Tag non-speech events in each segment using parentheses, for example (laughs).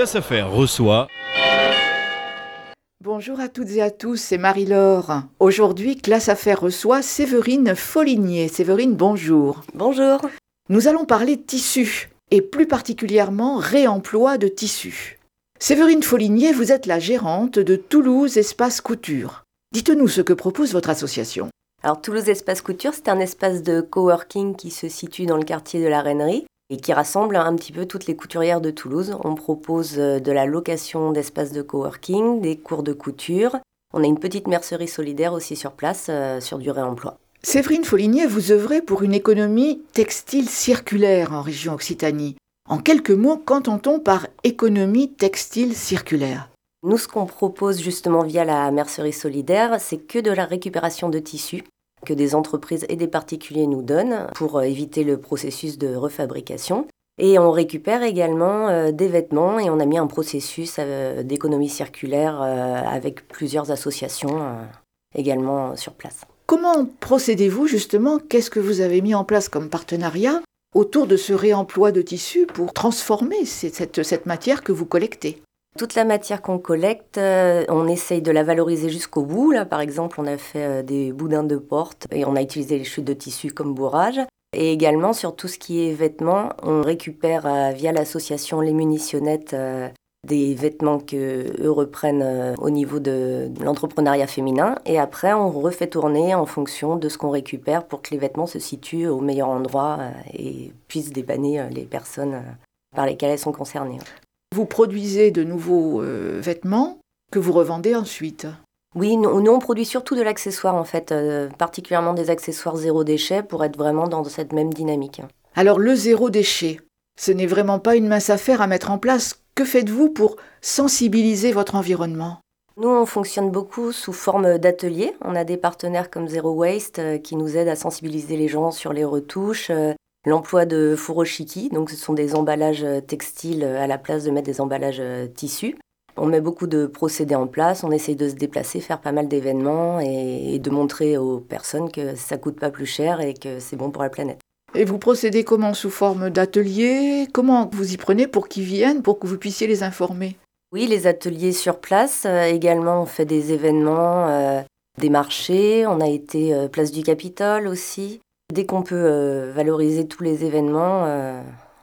Classe Affaires reçoit. Bonjour à toutes et à tous, c'est Marie-Laure. Aujourd'hui, Classe Affaires reçoit Séverine Foligné. Séverine, bonjour. Bonjour. Nous allons parler de tissus, et plus particulièrement réemploi de tissus. Séverine Foligné, vous êtes la gérante de Toulouse Espace Couture. Dites-nous ce que propose votre association. Alors Toulouse Espace Couture, c'est un espace de coworking qui se situe dans le quartier de la Reinerie et qui rassemble un petit peu toutes les couturières de Toulouse. On propose euh, de la location d'espaces de coworking, des cours de couture. On a une petite mercerie solidaire aussi sur place euh, sur du réemploi. Séverine Foligné, vous œuvrez pour une économie textile circulaire en région Occitanie. En quelques mots, qu'entend-on par économie textile circulaire? Nous, ce qu'on propose justement via la mercerie solidaire, c'est que de la récupération de tissus que des entreprises et des particuliers nous donnent pour euh, éviter le processus de refabrication. Et on récupère également euh, des vêtements et on a mis un processus euh, d'économie circulaire avec plusieurs associations également sur place. Comment procédez-vous justement? Qu'est-ce que vous avez mis en place comme partenariat autour de ce réemploi de tissus pour transformer cette, cette matière que vous collectez? Toute la matière qu'on collecte, euh, on essaye de la valoriser jusqu'au bout. Là, par exemple, on a fait euh, des boudins de porte et on a utilisé les chutes de tissu comme bourrage. Et également, sur tout ce qui est vêtements, on récupère euh, via l'association Les Munitionnettes des vêtements que eux reprennent au niveau de l'entrepreneuriat féminin. Et après, on refait tourner en fonction de ce qu'on récupère pour que les vêtements se situent au meilleur endroit et puissent dépanner les personnes par lesquelles elles sont concernées. Vous produisez de nouveaux euh, vêtements que vous revendez ensuite. Oui, nous, on produit surtout de l'accessoire en fait, euh, particulièrement des accessoires zéro déchet pour être vraiment dans cette même dynamique. Alors le zéro déchet, ce n'est vraiment pas une mince affaire à mettre en place. Que faites-vous pour sensibiliser votre environnement? Nous, on fonctionne beaucoup sous forme d'ateliers. On a des partenaires comme Zero Waste euh, qui nous aident à sensibiliser les gens sur les retouches, L'emploi de furoshiki, donc ce sont des emballages euh, textiles euh, à la place de mettre des emballages euh, tissus. On met beaucoup de procédés en place, on essaye de se déplacer, faire pas mal d'événements et, de montrer aux personnes que ça coûte pas plus cher et que c'est bon pour la planète. Et vous procédez comment Sous forme d'ateliers Comment vous y prenez pour qu'ils viennent, pour que vous puissiez les informer? Oui, les ateliers sur place. également, on fait des événements, des marchés. On a été place du Capitole aussi. Dès qu'on peut euh, valoriser tous les événements, euh,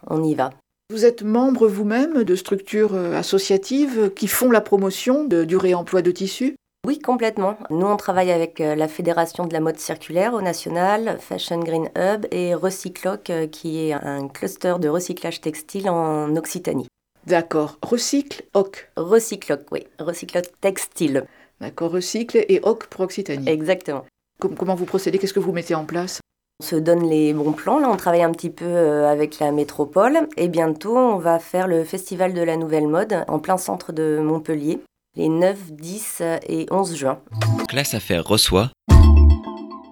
on y va. Vous êtes membre vous-même de structures euh, associatives qui font la promotion du réemploi de tissus? Oui, complètement. Nous, on travaille avec la Fédération de la mode circulaire au national, Fashion Green Hub et Recycloc, qui est un cluster de recyclage textile en Occitanie. D'accord. Recycle, OC Recycloc, oui. Recycloc textile. D'accord, recycle et OC pour Occitanie. Exactement. Comment vous procédez? Qu'est-ce que vous mettez en place? On se donne les bons plans. Là, on travaille un petit peu euh, avec la métropole. Et bientôt, on va faire le Festival de la Nouvelle Mode en plein centre de Montpellier, les 9, 10 et 11 juin. Classe Affaires reçoit.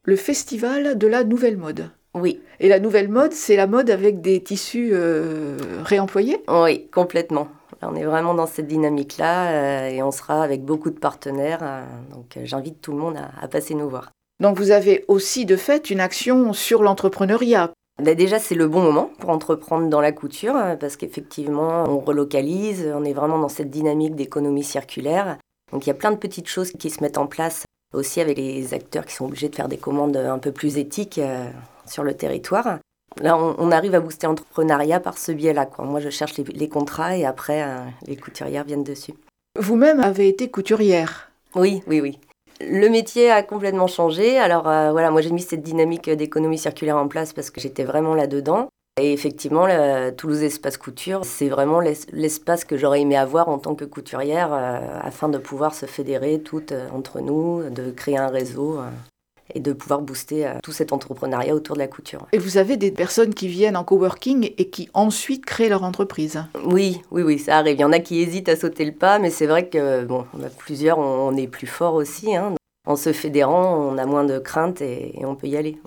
Le Festival de la Nouvelle Mode. Oui. Et la nouvelle mode, c'est la mode avec des tissus euh, réemployés? Oui, complètement. On est vraiment dans cette dynamique-là euh, et on sera avec beaucoup de partenaires. donc j'invite tout le monde à passer nous voir. Donc vous avez aussi de fait une action sur l'entrepreneuriat. Bah, déjà, c'est le bon moment pour entreprendre dans la couture, euh, parce qu'effectivement, on relocalise, on est vraiment dans cette dynamique d'économie circulaire. Donc il y a plein de petites choses qui se mettent en place aussi avec les acteurs qui sont obligés de faire des commandes un peu plus éthiques euh, sur le territoire. Là, on, arrive à booster l'entrepreneuriat par ce biais-là. Moi, je cherche les, contrats et après, euh, les couturières viennent dessus. Vous-même avez été couturière Oui, oui, oui. Le métier a complètement changé. Alors euh, voilà, moi j'ai mis cette dynamique d'économie circulaire en place parce que j'étais vraiment là-dedans. Et effectivement, la Toulouse Espace Couture, c'est vraiment l'espace que j'aurais aimé avoir en tant que couturière euh, afin de pouvoir se fédérer toutes euh, entre nous, de créer un réseau et de pouvoir booster tout cet entrepreneuriat autour de la couture. Et vous avez des personnes qui viennent en coworking et qui ensuite créent leur entreprise Oui, oui, oui, ça arrive. Il y en a qui hésitent à sauter le pas, mais c'est vrai que bon, on a plusieurs, on, est plus fort aussi. Hein. En se fédérant, on a moins de crainte et, et on peut y aller.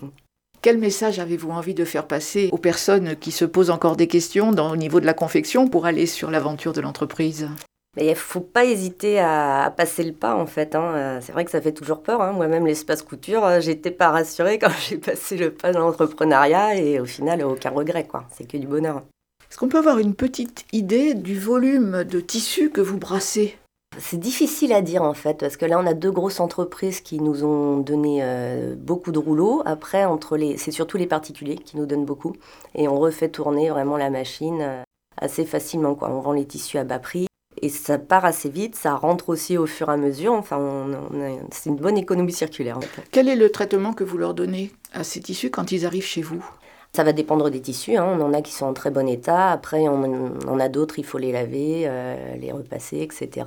Quel message avez-vous envie de faire passer aux personnes qui se posent encore des questions dans, au niveau de la confection pour aller sur l'aventure de l'entreprise? Il ne faut pas hésiter à, passer le pas en fait. Hein. Euh, c'est vrai que ça fait toujours peur. Hein. Moi-même, l'espace couture, euh, j'étais pas rassurée quand (laughs) j'ai passé le pas de l'entrepreneuriat et au final, aucun regret. quoi. C'est que du bonheur. Est-ce qu'on peut avoir une petite idée du volume de tissu que vous brassez? C'est difficile à dire en fait, parce que là on a deux grosses entreprises qui nous ont donné euh, beaucoup de rouleaux. Après, entre les, c'est surtout les particuliers qui nous donnent beaucoup. Et on refait tourner vraiment la machine assez facilement. Quoi. On vend les tissus à bas prix. Et ça part assez vite, ça rentre aussi au fur et à mesure. Enfin, c'est une bonne économie circulaire. Quel est le traitement que vous leur donnez à ces tissus quand ils arrivent chez vous? Ça va dépendre des tissus. Hein. On en a qui sont en très bon état. Après, on en a d'autres, il faut les laver, euh, les repasser, etc.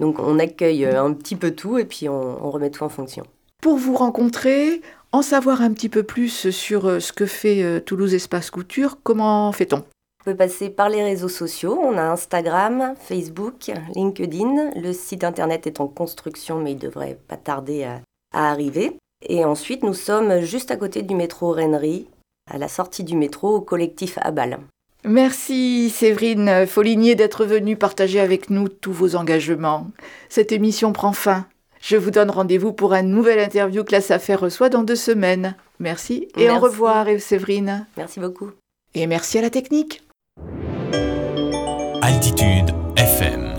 Donc on accueille euh, un petit peu tout et puis on, remet tout en fonction. Pour vous rencontrer, en savoir un petit peu plus sur euh, ce que fait Toulouse Espace Couture, comment fait-on? On peut passer par les réseaux sociaux. On a Instagram, Facebook, LinkedIn. Le site internet est en construction, mais il devrait pas tarder à, arriver. Et ensuite, nous sommes juste à côté du métro Rennery, à la sortie du métro, au collectif Abal. Merci Séverine Foligné d'être venue partager avec nous tous vos engagements. Cette émission prend fin. Je vous donne rendez-vous pour un nouvel interview Classe Affaires reçoit dans deux semaines. Merci et au revoir Séverine. Merci beaucoup. Et merci à la technique. Altitude FM